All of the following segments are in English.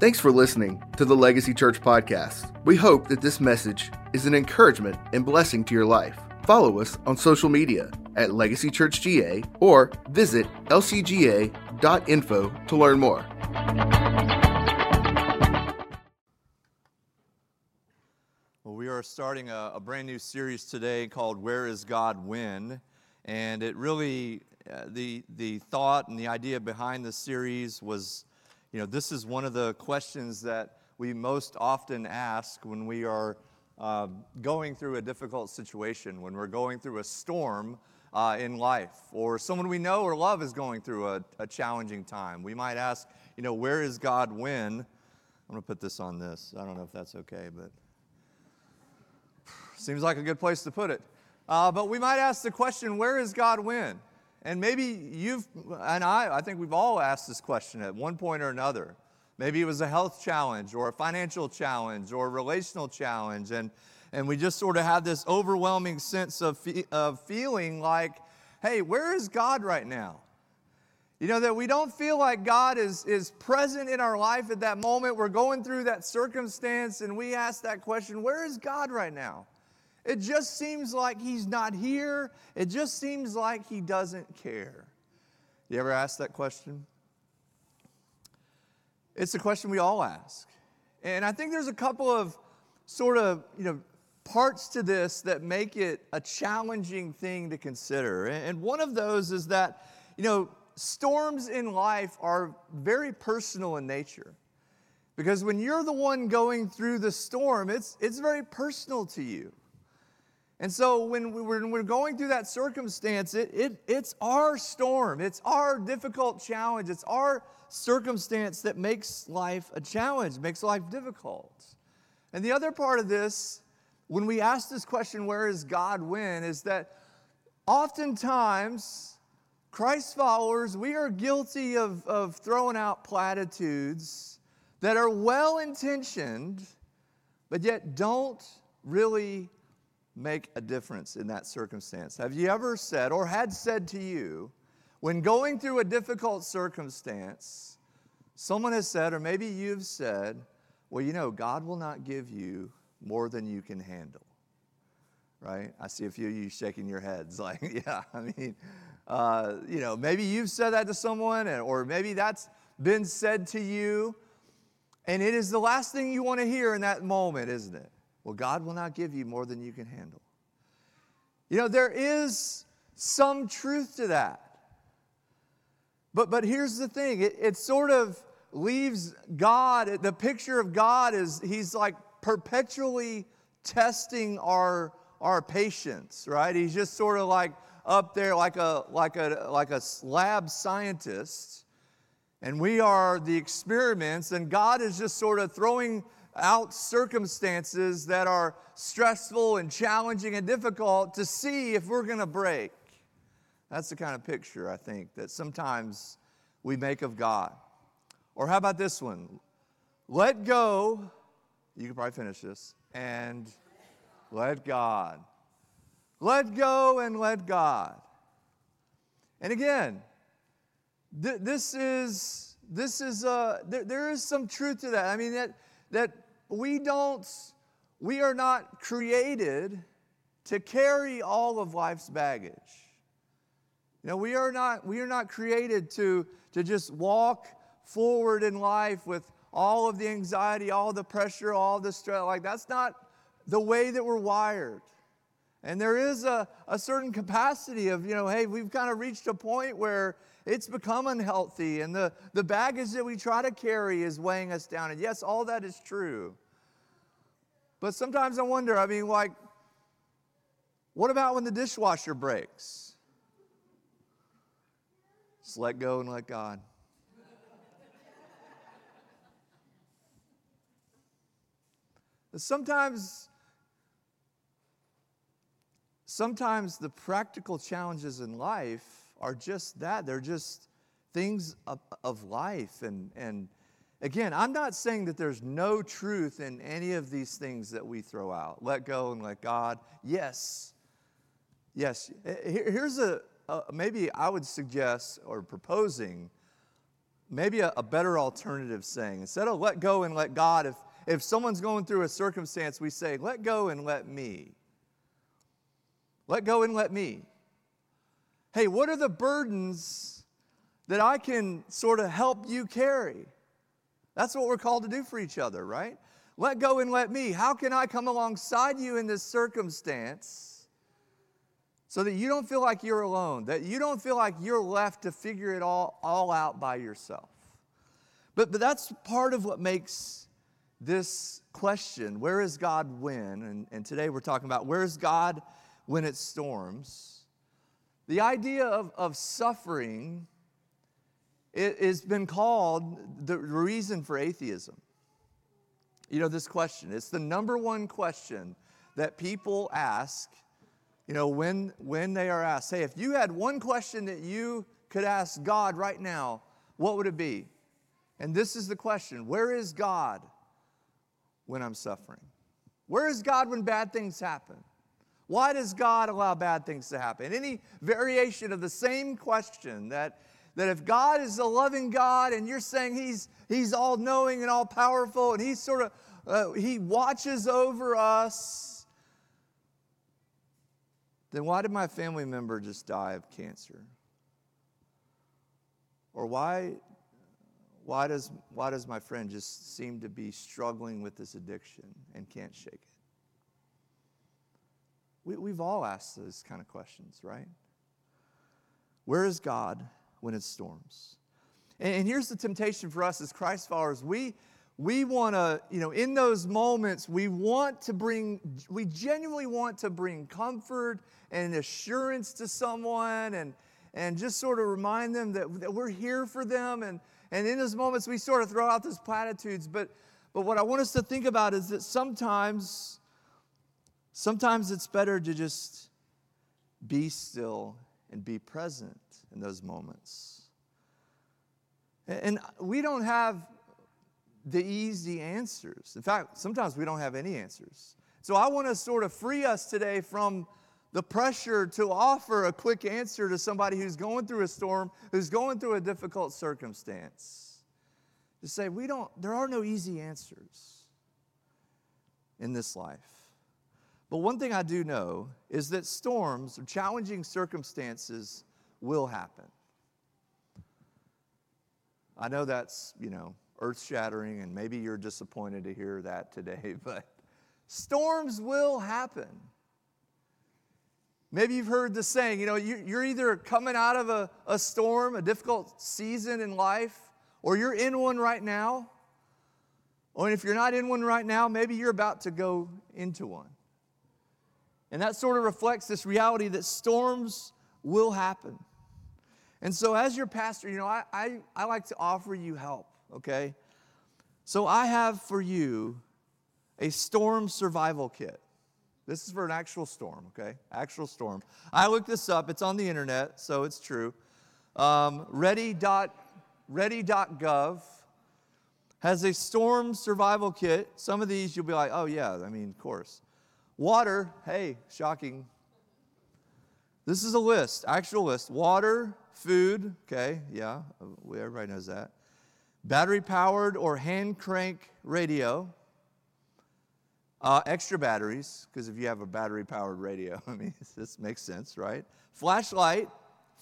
Thanks for listening to the Legacy Church podcast. We hope that this message is an encouragement and blessing to your life. Follow us on social media at Legacy Church GA or visit lcga.info to learn more. Well, we are starting a, a brand new series today called Where is God When? And it really, uh, the, the thought and the idea behind the series was you know, this is one of the questions that we most often ask when we are uh, going through a difficult situation, when we're going through a storm uh, in life, or someone we know or love is going through a, a challenging time. We might ask, you know, where is God when? I'm going to put this on this. I don't know if that's okay, but seems like a good place to put it. Uh, but we might ask the question, where is God when? And maybe you've, and I, I think we've all asked this question at one point or another. Maybe it was a health challenge or a financial challenge or a relational challenge. And, and we just sort of have this overwhelming sense of, fe- of feeling like, hey, where is God right now? You know, that we don't feel like God is, is present in our life at that moment. We're going through that circumstance and we ask that question, where is God right now? It just seems like he's not here. It just seems like he doesn't care. You ever ask that question? It's a question we all ask. And I think there's a couple of sort of, you know, parts to this that make it a challenging thing to consider. And one of those is that, you know, storms in life are very personal in nature. Because when you're the one going through the storm, it's, it's very personal to you. And so when we're, going through that circumstance, it, it, it's our storm, it's our difficult challenge, it's our circumstance that makes life a challenge, makes life difficult. And the other part of this, when we ask this question, where is God when, is that oftentimes, Christ followers, we are guilty of, of throwing out platitudes that are well intentioned, but yet don't really make a difference in that circumstance? Have you ever said or had said to you, when going through a difficult circumstance, someone has said, or maybe you've said, well, you know, God will not give you more than you can handle. Right? I see a few of you shaking your heads like, yeah, I mean, uh, you know, maybe you've said that to someone, or maybe that's been said to you, and it is the last thing you want to hear in that moment, isn't it? Well, God will not give you more than you can handle. You know, there is some truth to that. But, but here's the thing it, it sort of leaves God, the picture of God is He's like perpetually testing our, our patience, right? He's just sort of like up there like a, like a, like a lab scientist. And we are the experiments, and God is just sort of throwing out circumstances that are stressful and challenging and difficult to see if we're going to break. That's the kind of picture I think that sometimes we make of God. Or how about this one? Let go, you can probably finish this, and let God. Let go and let God. And again, th- this is this is uh, there, there is some truth to that. I mean that that we don't, we are not created to carry all of life's baggage. You know, we are not, we are not created to, to just walk forward in life with all of the anxiety, all the pressure, all the stress. Like, that's not the way that we're wired. And there is a, a certain capacity of, you know, hey, we've kind of reached a point where it's become unhealthy and the, the baggage that we try to carry is weighing us down. And yes, all that is true. But sometimes I wonder, I mean, like, what about when the dishwasher breaks? Just let go and let God. Sometimes, sometimes the practical challenges in life are just that. They're just things of, of life. And, and again, I'm not saying that there's no truth in any of these things that we throw out. Let go and let God. Yes. Yes. Here's a, a maybe I would suggest or proposing maybe a, a better alternative saying. Instead of let go and let God, if if someone's going through a circumstance, we say, let go and let me. Let go and let me. Hey, what are the burdens that I can sort of help you carry? That's what we're called to do for each other, right? Let go and let me. How can I come alongside you in this circumstance so that you don't feel like you're alone, that you don't feel like you're left to figure it all, all out by yourself? But, but that's part of what makes this question where is God when? And, and today we're talking about where is God when it storms? The idea of, of suffering it has been called the reason for atheism. You know, this question, it's the number one question that people ask, you know, when, when they are asked. Hey, if you had one question that you could ask God right now, what would it be? And this is the question Where is God when I'm suffering? Where is God when bad things happen? Why does God allow bad things to happen? Any variation of the same question that, that if God is a loving God and you're saying He's, he's all knowing and all powerful and He sort of, uh, He watches over us, then why did my family member just die of cancer? Or why why does, why does my friend just seem to be struggling with this addiction and can't shake it? We, we've all asked those kind of questions, right? Where is God when it storms? And, and here's the temptation for us as Christ followers. We, we want to, you know, in those moments, we want to bring, we genuinely want to bring comfort and assurance to someone and, and just sort of remind them that, that we're here for them and, and in those moments, we sort of throw out those platitudes. But, but what I want us to think about is that sometimes, sometimes it's better to just be still and be present in those moments. And we don't have the easy answers. In fact, sometimes we don't have any answers. So I want to sort of free us today from the pressure to offer a quick answer to somebody who's going through a storm, who's going through a difficult circumstance. To say, we don't, there are no easy answers in this life. But one thing I do know is that storms or challenging circumstances will happen. I know that's, you know, earth shattering, and maybe you're disappointed to hear that today, but storms will happen. Maybe you've heard the saying, you know, you're either coming out of a, a storm, a difficult season in life, or you're in one right now. Or if you're not in one right now, maybe you're about to go into one. And that sort of reflects this reality that storms will happen. And so, as your pastor, you know, I, I, I like to offer you help, okay? So, I have for you a storm survival kit. This is for an actual storm, okay? Actual storm. I looked this up. It's on the internet, so it's true. Um, ready.ready.gov has a storm survival kit. Some of these you'll be like, oh, yeah, I mean, of course. Water, hey, shocking. This is a list, actual list. Water, food, okay, yeah, everybody knows that. Battery powered or hand crank radio, uh, extra batteries, because if you have a battery powered radio, I mean, this makes sense, right? Flashlight,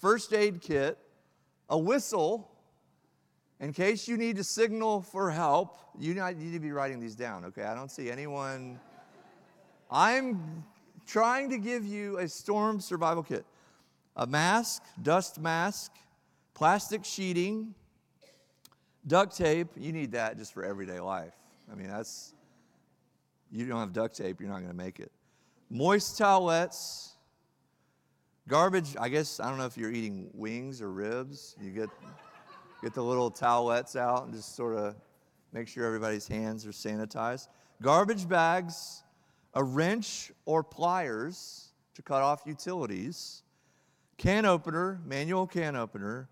first aid kit, a whistle, In case you need to signal for help, you need to be writing these down, okay? I don't see anyone. I'm trying to give you a storm survival kit a mask, dust mask, plastic sheeting, duct tape. You need that just for everyday life. I mean, that's, you don't have duct tape, you're not going to make it. Moist towelettes, garbage. I guess, I don't know if you're eating wings or ribs. You get Get the little towelettes out and just sort of make sure everybody's hands are sanitized. Garbage bags, a wrench or pliers to cut off utilities, can opener, manual can opener,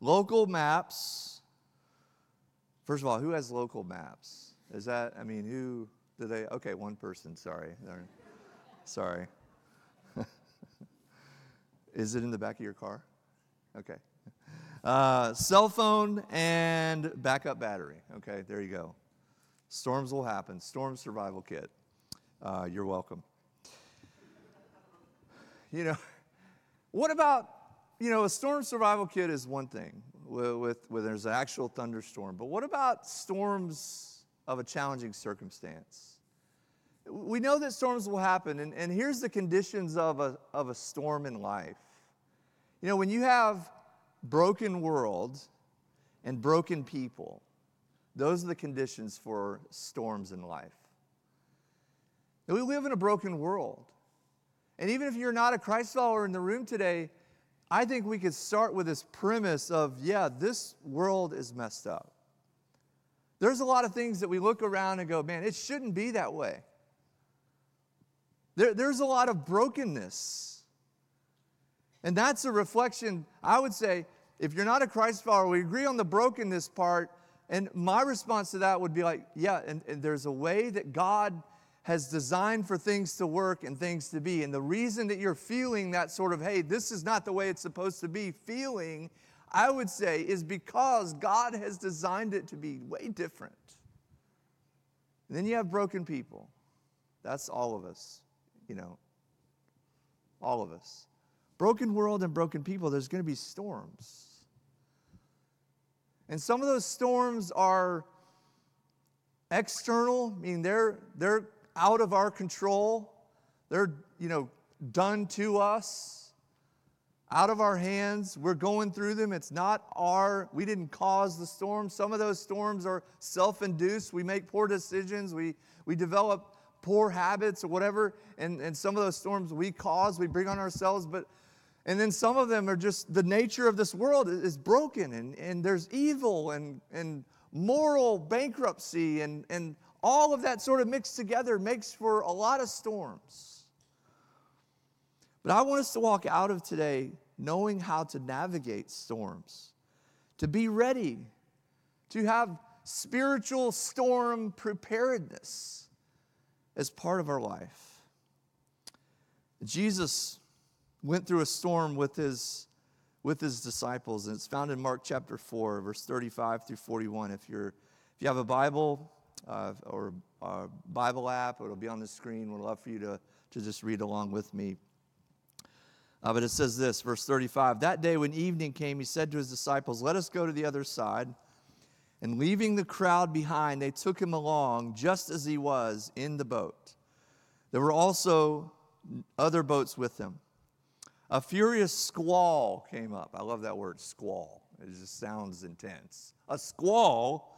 local maps. First of all, who has local maps? Is that, I mean, who do they? Okay, one person, sorry. sorry. Is it in the back of your car? Okay. Uh, cell phone and backup battery. Okay, there you go. Storms will happen. Storm survival kit. Uh, you're welcome. You know, what about, you know, a storm survival kit is one thing with, with, with there's an actual thunderstorm, but what about storms of a challenging circumstance? We know that storms will happen, and, and here's the conditions of a, of a storm in life. You know, when you have broken world and broken people. Those are the conditions for storms in life. We live in a broken world. And even if you're not a Christ follower in the room today, I think we could start with this premise of yeah, this world is messed up. There's a lot of things that we look around and go, man, it shouldn't be that way. There, there's a lot of brokenness. And that's a reflection, I would say, if you're not a Christ follower, we agree on the brokenness part. And my response to that would be like, yeah, and, and there's a way that God has designed for things to work and things to be. And the reason that you're feeling that sort of, hey, this is not the way it's supposed to be feeling, I would say, is because God has designed it to be way different. And then you have broken people. That's all of us, you know, all of us. Broken world and broken people, there's going to be storms. And some of those storms are external, meaning they're, they're out of our control. They're, you know, done to us, out of our hands. We're going through them. It's not our, we didn't cause the storm. Some of those storms are self induced. We make poor decisions. We, we develop poor habits or whatever. And, and some of those storms we cause, we bring on ourselves. But and then some of them are just the nature of this world is broken and, and there's evil and, and moral bankruptcy and, and all of that sort of mixed together makes for a lot of storms. But I want us to walk out of today knowing how to navigate storms, to be ready, to have spiritual storm preparedness as part of our life. Jesus went through a storm with his, with his disciples, and it's found in Mark chapter 4, verse 35 through 41. If, you're, if you have a Bible uh, or a Bible app, it'll be on the screen. We'd love for you to, to just read along with me. Uh, but it says this, verse 35 That day when evening came, he said to his disciples, Let us go to the other side. And leaving the crowd behind, they took him along just as he was in the boat. There were also other boats with him. A furious squall came up. I love that word, squall. It just sounds intense. A squall,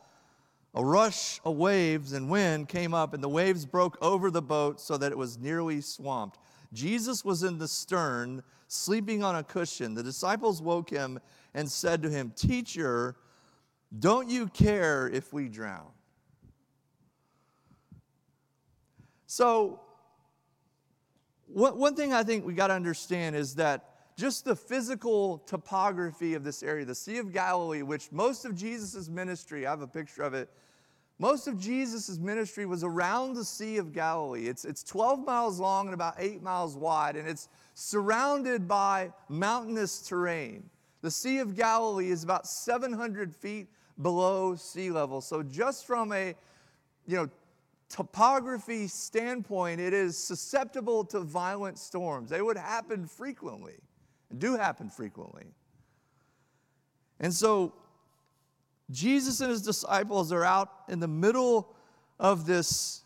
a rush of waves and wind came up, and the waves broke over the boat so that it was nearly swamped. Jesus was in the stern, sleeping on a cushion. The disciples woke him and said to him, Teacher, don't you care if we drown? So, one thing I think we got to understand is that just the physical topography of this area, the Sea of Galilee, which most of Jesus' ministry, I have a picture of it, most of Jesus' ministry was around the Sea of Galilee. It's, it's 12 miles long and about 8 miles wide, and it's surrounded by mountainous terrain. The Sea of Galilee is about 700 feet below sea level. So, just from a you know, topography standpoint, it is susceptible to violent storms. They would happen frequently, do happen frequently. And so, Jesus and his disciples are out in the middle of this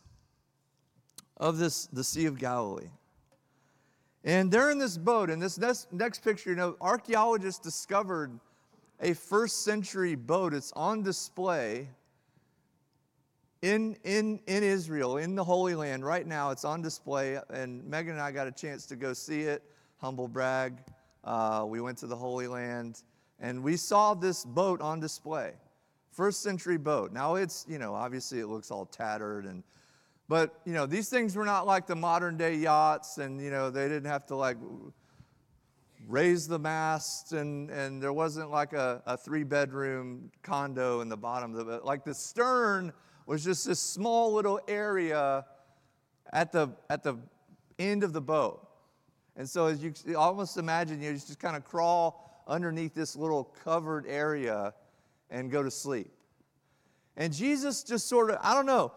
of this the Sea of Galilee. And they're in this boat, and this next, next picture, you know, archaeologists discovered a first century boat. It's on display in, in, in Israel, in the Holy Land. Right now, it's on display, and Megan and I got a chance to go see it. Humble brag. Uh, we went to the Holy Land, and we saw this boat on display. First century boat. Now it's, you know, obviously it looks all tattered and but, you know, these things were not like the modern day yachts and, you know, they didn't have to like raise the mast and, and there wasn't like a, a three bedroom condo in the bottom of it. Like the stern was just this small little area at the, at the end of the boat. And so as you almost imagine, you just kind of crawl underneath this little covered area and go to sleep. And Jesus just sort of, I don't know,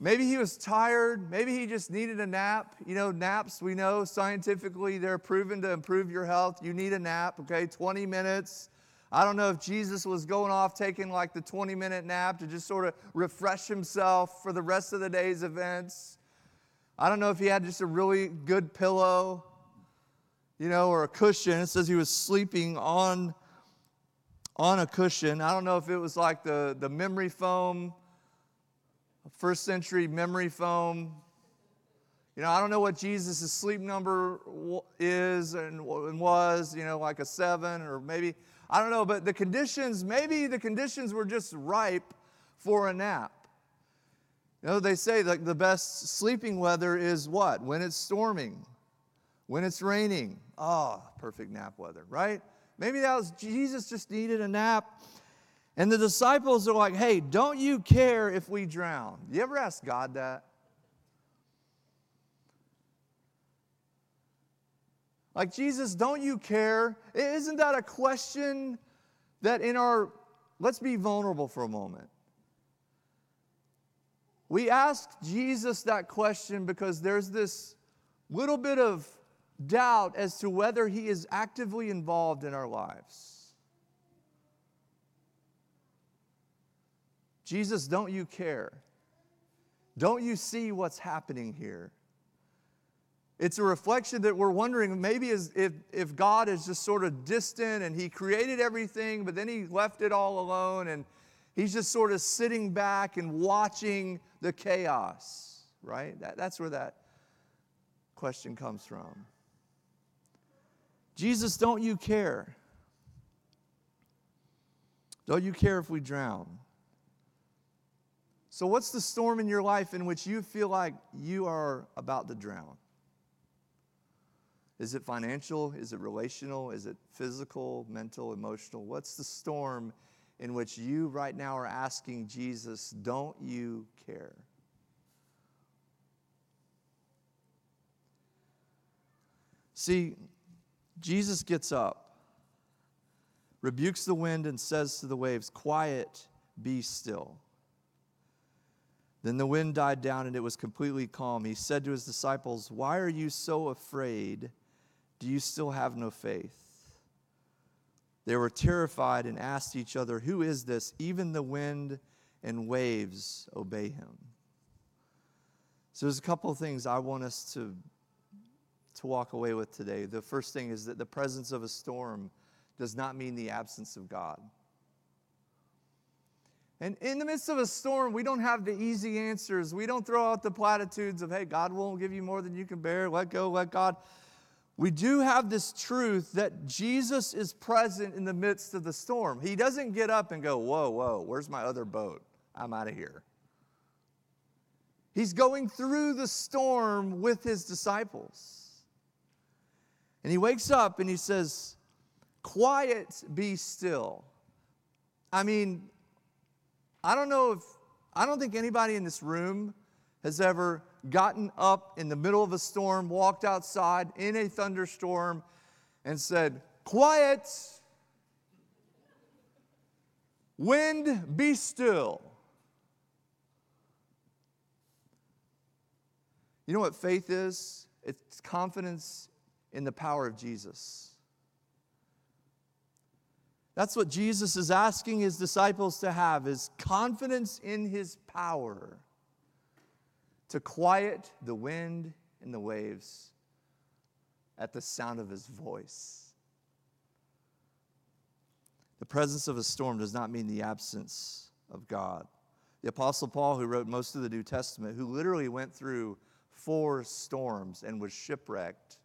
maybe he was tired, maybe he just needed a nap. You know, naps, we know scientifically they're proven to improve your health. You need a nap, okay, 20 minutes. I don't know if Jesus was going off taking like the 20 minute nap to just sort of refresh himself for the rest of the day's events. I don't know if he had just a really good pillow, you know, or a cushion. It says he was sleeping on on a cushion. I don't know if it was like the, the memory foam, first century memory foam. You know, I don't know what Jesus' sleep number is and, and was, you know, like a seven or maybe, I don't know, but the conditions, maybe the conditions were just ripe for a nap. You know, they say like the best sleeping weather is what? When it's storming, when it's raining. Oh, perfect nap weather, right? Maybe that was Jesus just needed a nap. And the disciples are like, hey, don't you care if we drown? You ever ask God that? Like, Jesus, don't you care? Isn't that a question that in our, let's be vulnerable for a moment. We ask Jesus that question because there's this little bit of doubt as to whether He is actively involved in our lives. Jesus, don't you care? Don't you see what's happening here? It's a reflection that we're wondering maybe if, if God is just sort of distant and He created everything, but then He left it all alone and He's just sort of sitting back and watching the chaos, right? That, that's where that question comes from. Jesus, don't you care? Don't you care if we drown? So, what's the storm in your life in which you feel like you are about to drown? Is it financial? Is it relational? Is it physical, mental, emotional? What's the storm in which you right now are asking Jesus, don't you care? See, Jesus gets up, rebukes the wind, and says to the waves, Quiet, be still. Then the wind died down and it was completely calm. He said to his disciples, Why are you so afraid? Do you still have no faith? They were terrified and asked each other, Who is this? Even the wind and waves obey him. So there's a couple of things I want us to walk away with today. The first thing is that the presence of a storm does not mean the absence of God. And in the midst of a storm, we don't have the easy answers. We don't throw out the platitudes of, hey, God won't give you more than you can bear. Let go, let God. We do have this truth that Jesus is present in the midst of the storm. He doesn't get up and go, whoa, whoa, where's my other boat? I'm out of here. He's going through the storm with his disciples. And he wakes up and he says, Quiet, be still. I mean, I don't know if, I don't think anybody in this room has ever gotten up in the middle of a storm, walked outside in a thunderstorm, and said, Quiet, wind, be still. You know what faith is? It's confidence in the power of Jesus. That's what Jesus is asking his disciples to have is confidence in his power to quiet the wind and the waves at the sound of his voice. The presence of a storm does not mean the absence of God. The Apostle Paul, who wrote most of the New Testament, who literally went through four storms and was shipwrecked,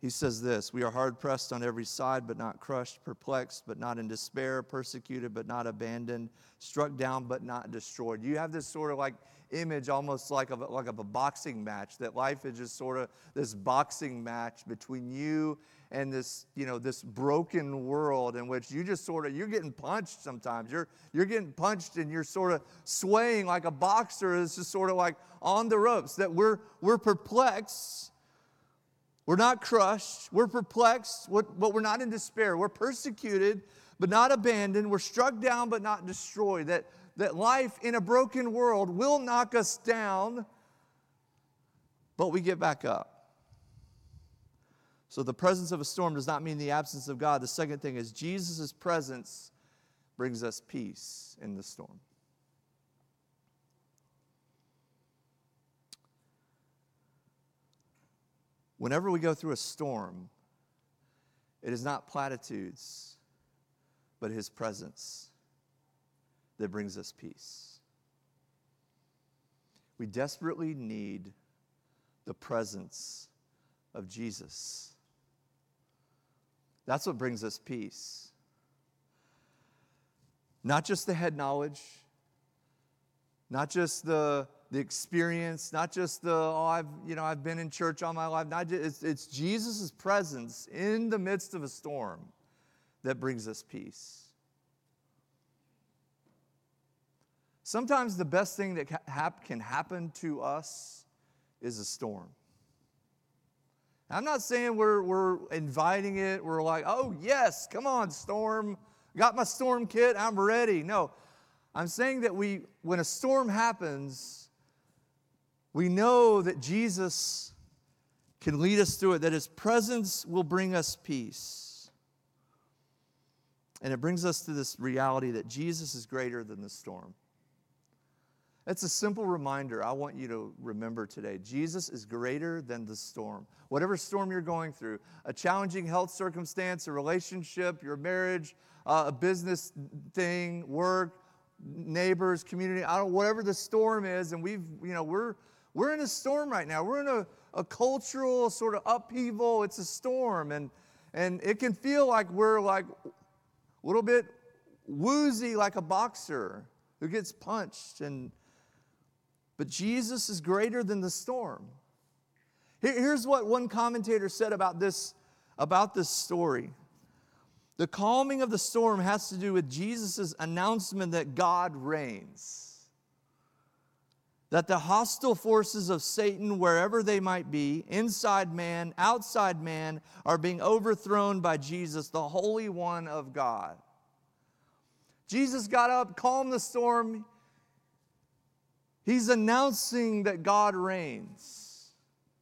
he says this We are hard pressed on every side, but not crushed, perplexed, but not in despair, persecuted, but not abandoned, struck down, but not destroyed. You have this sort of like image almost like of, like of a boxing match that life is just sort of this boxing match between you and this you know this broken world in which you just sort of you're getting punched sometimes you're you're getting punched and you're sort of swaying like a boxer is just sort of like on the ropes that we're we're perplexed we're not crushed we're perplexed but we're not in despair we're persecuted but not abandoned we're struck down but not destroyed that that life in a broken world will knock us down, but we get back up. So the presence of a storm does not mean the absence of God. The second thing is Jesus' presence brings us peace in the storm. Whenever we go through a storm, it is not platitudes, but his presence that brings us peace. We desperately need the presence of Jesus. That's what brings us peace. Not just the head knowledge, not just the, the experience, not just the, oh, I've, you know, I've been in church all my life. Not just, it's, it's Jesus' presence in the midst of a storm that brings us peace. Sometimes the best thing that can happen to us is a storm. I'm not saying we're, we're inviting it, we're like, oh, yes, come on, storm. Got my storm kit, I'm ready. No, I'm saying that we, when a storm happens, we know that Jesus can lead us through it, that his presence will bring us peace. And it brings us to this reality that Jesus is greater than the storm. It's a simple reminder I want you to remember today. Jesus is greater than the storm. Whatever storm you're going through, a challenging health circumstance, a relationship, your marriage, uh, a business thing, work, neighbors, community, I don't whatever the storm is, and we've, you know, we're we're in a storm right now. We're in a, a cultural sort of upheaval. It's a storm, and and it can feel like we're like a little bit woozy like a boxer who gets punched and but Jesus is greater than the storm. Here's what one commentator said about this, about this story. The calming of the storm has to do with Jesus' announcement that God reigns. That the hostile forces of Satan, wherever they might be, inside man, outside man, are being overthrown by Jesus, the Holy One of God. Jesus got up, calmed the storm. He's announcing that God reigns,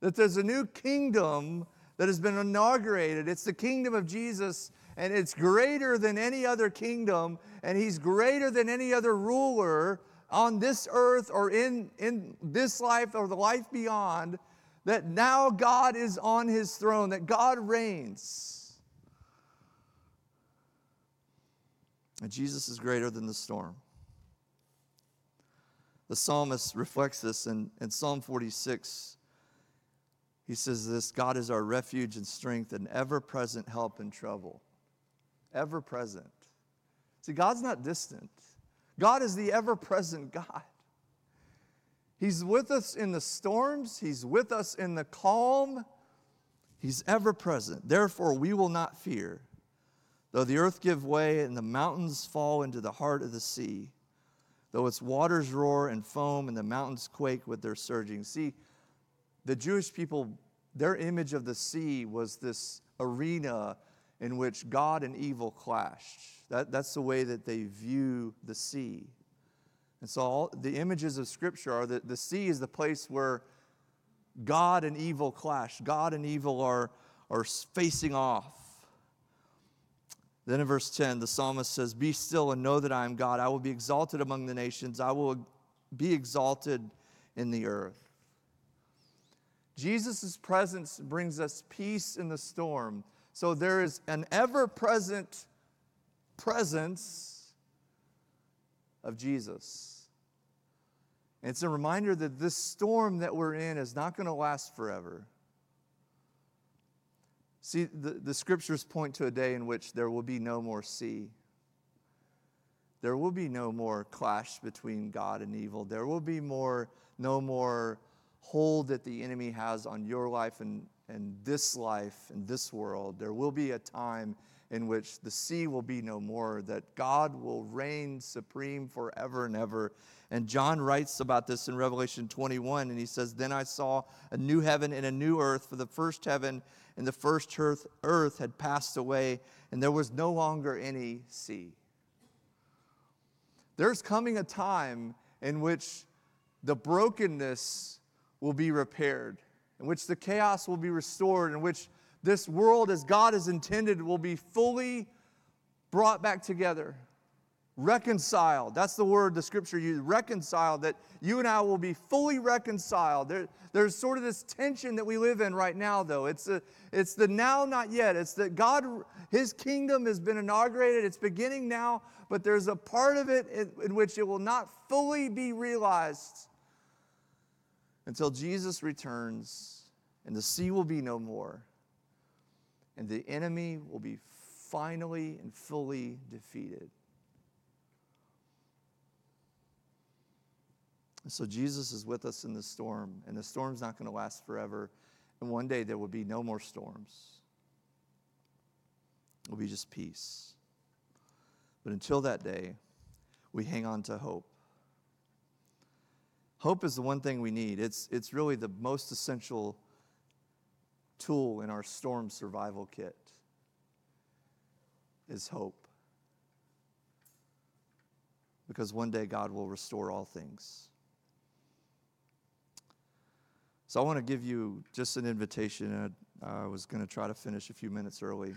that there's a new kingdom that has been inaugurated. It's the kingdom of Jesus, and it's greater than any other kingdom, and He's greater than any other ruler on this earth or in, in this life or the life beyond. That now God is on His throne, that God reigns. And Jesus is greater than the storm. The psalmist reflects this in, in Psalm 46. He says this God is our refuge and strength and ever present help in trouble. Ever present. See, God's not distant, God is the ever present God. He's with us in the storms, He's with us in the calm. He's ever present. Therefore, we will not fear. Though the earth give way and the mountains fall into the heart of the sea, though its waters roar and foam and the mountains quake with their surging. See, the Jewish people, their image of the sea was this arena in which God and evil clashed. That, that's the way that they view the sea. And so all, the images of Scripture are that the sea is the place where God and evil clash. God and evil are, are facing off. Then in verse 10, the psalmist says, Be still and know that I am God. I will be exalted among the nations, I will be exalted in the earth. Jesus' presence brings us peace in the storm. So there is an ever present presence of Jesus. And it's a reminder that this storm that we're in is not going to last forever. See, the, the scriptures point to a day in which there will be no more sea. There will be no more clash between God and evil. There will be more, no more hold that the enemy has on your life and, and this life and this world. There will be a time in which the sea will be no more, that God will reign supreme forever and ever. And John writes about this in Revelation 21, and he says, Then I saw a new heaven and a new earth, for the first heaven and the first earth, earth had passed away, and there was no longer any sea. There's coming a time in which the brokenness will be repaired, in which the chaos will be restored, in which this world, as God has intended, will be fully brought back together. Reconciled. That's the word the scripture uses. Reconciled. That you and I will be fully reconciled. There, there's sort of this tension that we live in right now, though. It's, a, it's the now, not yet. It's that God, His kingdom has been inaugurated. It's beginning now, but there's a part of it in, in which it will not fully be realized until Jesus returns and the sea will be no more and the enemy will be finally and fully defeated. So Jesus is with us in the storm, and the storm's not going to last forever. And one day there will be no more storms. It will be just peace. But until that day, we hang on to hope. Hope is the one thing we need. It's, it's really the most essential tool in our storm survival kit is hope. Because one day God will restore all things. So I want to give you just an invitation. I was going to try to finish a few minutes early.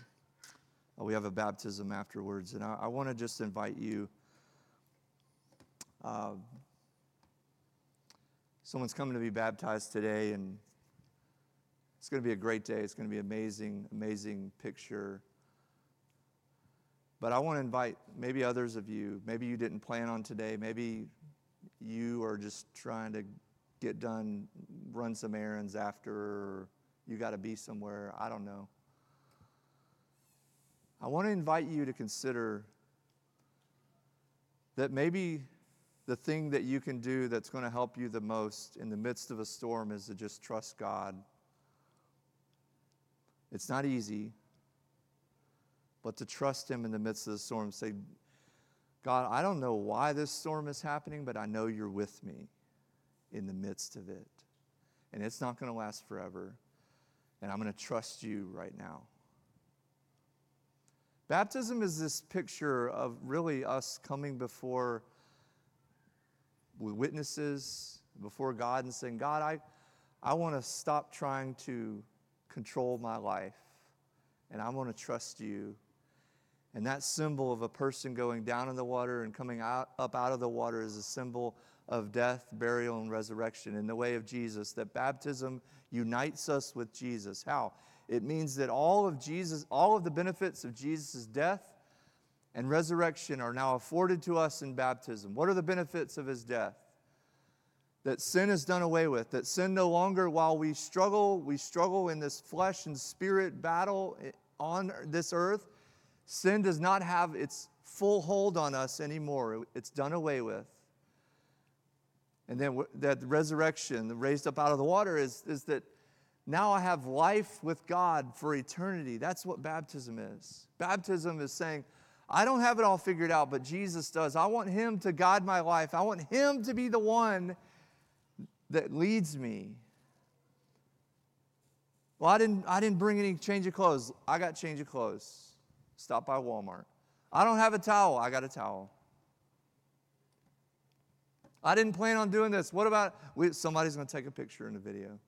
Uh, we have a baptism afterwards, and I, I want to just invite you. Uh, someone's coming to be baptized today, and it's going to be a great day. It's going to be amazing, amazing picture. But I want to invite maybe others of you, maybe you didn't plan on today, maybe you are just trying to get done, run some errands after, you got to be somewhere. I don't know. I want to invite you to consider that maybe the thing that you can do that's going to help you the most in the midst of a storm is to just trust God it's not easy, but to trust Him in the midst of the storm. Say, God, I don't know why this storm is happening, but I know you're with me in the midst of it. And it's not going to last forever. And I'm going to trust you right now. Baptism is this picture of really us coming before witnesses, before God, and saying, God, I, I want to stop trying to control my life, and I'm going to trust you. And that symbol of a person going down in the water and coming out, up out of the water is a symbol of death, burial, and resurrection in the way of Jesus. That baptism unites us with Jesus. How? It means that all of Jesus, all of the benefits of Jesus' death and resurrection are now afforded to us in baptism. What are the benefits of his death? That sin is done away with, that sin no longer, while we struggle, we struggle in this flesh and spirit battle on this earth, sin does not have its full hold on us anymore. It's done away with. And then that resurrection, raised up out of the water, is, is that now I have life with God for eternity. That's what baptism is. Baptism is saying, I don't have it all figured out, but Jesus does. I want Him to guide my life. I want Him to be the one that leads me. Well, I didn't, I didn't bring any change of clothes. I got change of clothes. Stop by Walmart. I don't have a towel. I got a towel. I didn't plan on doing this. What about we, somebody's going to take a picture in the video?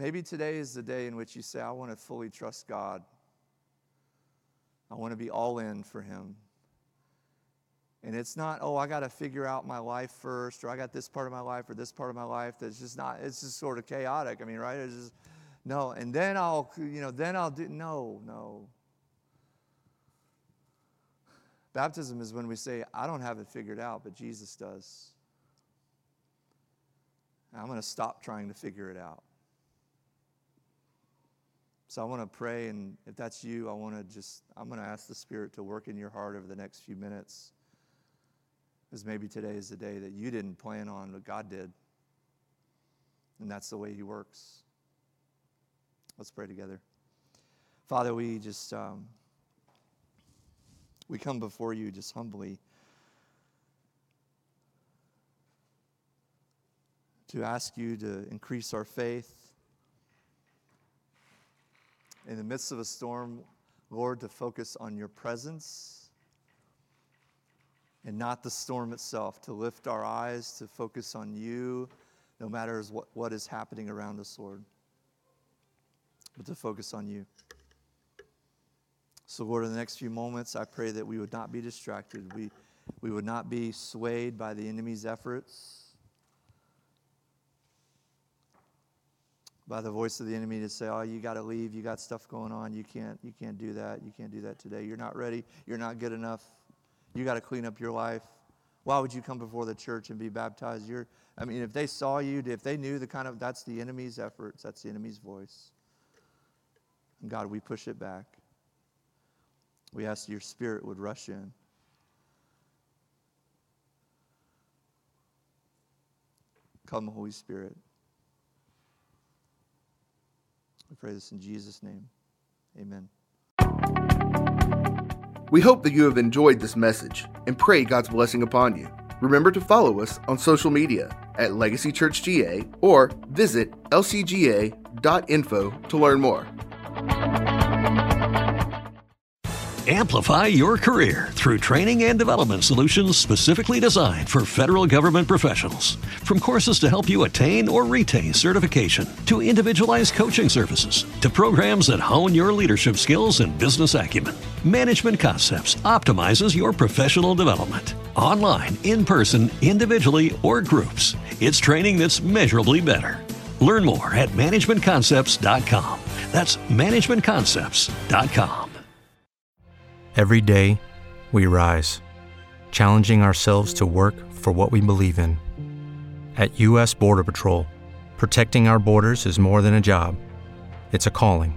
maybe today is the day in which you say, I want to fully trust God. I want to be all in for Him. And it's not, oh, I got to figure out my life first, or I got this part of my life or this part of my life that's just not, it's just sort of chaotic. I mean, right? It's just, no. And then I'll, you know, then I'll do, no, no. Baptism is when we say, I don't have it figured out, but Jesus does. I'm going to stop trying to figure it out. So I want to pray, and if that's you, I want to just, I'm going to ask the Spirit to work in your heart over the next few minutes. Because maybe today is the day that you didn't plan on, but God did. And that's the way He works. Let's pray together. Father, we just, um, we come before you just humbly to ask you to increase our faith. In the midst of a storm, Lord, to focus on your presence and not the storm itself, to lift our eyes, to focus on you, no matter what, what is happening around us, Lord, but to focus on you. So, Lord, in the next few moments, I pray that we would not be distracted. We, we would not be swayed by the enemy's efforts, by the voice of the enemy to say, "Oh, you got to leave. You got stuff going on. You can't. You can't do that. You can't do that today. You're not ready. You're not good enough. You got to clean up your life. Why would you come before the church and be baptized? You're. I mean, if they saw you, if they knew the kind of that's the enemy's efforts. That's the enemy's voice. And God, we push it back. We ask your spirit would rush in. Come, Holy Spirit. We pray this in Jesus' name. Amen. We hope that you have enjoyed this message and pray God's blessing upon you. Remember to follow us on social media at Legacy Church GA or visit lcga.info to learn more. Amplify your career through training and development solutions specifically designed for federal government professionals. From courses to help you attain or retain certification, to individualized coaching services, to programs that hone your leadership skills and business acumen, Management Concepts optimizes your professional development. Online, in person, individually, or groups, it's training that's measurably better. Learn more at managementconcepts.com. That's managementconcepts.com. Every day, we rise, challenging ourselves to work for what we believe in. At U.S. Border Patrol, protecting our borders is more than a job, it's a calling.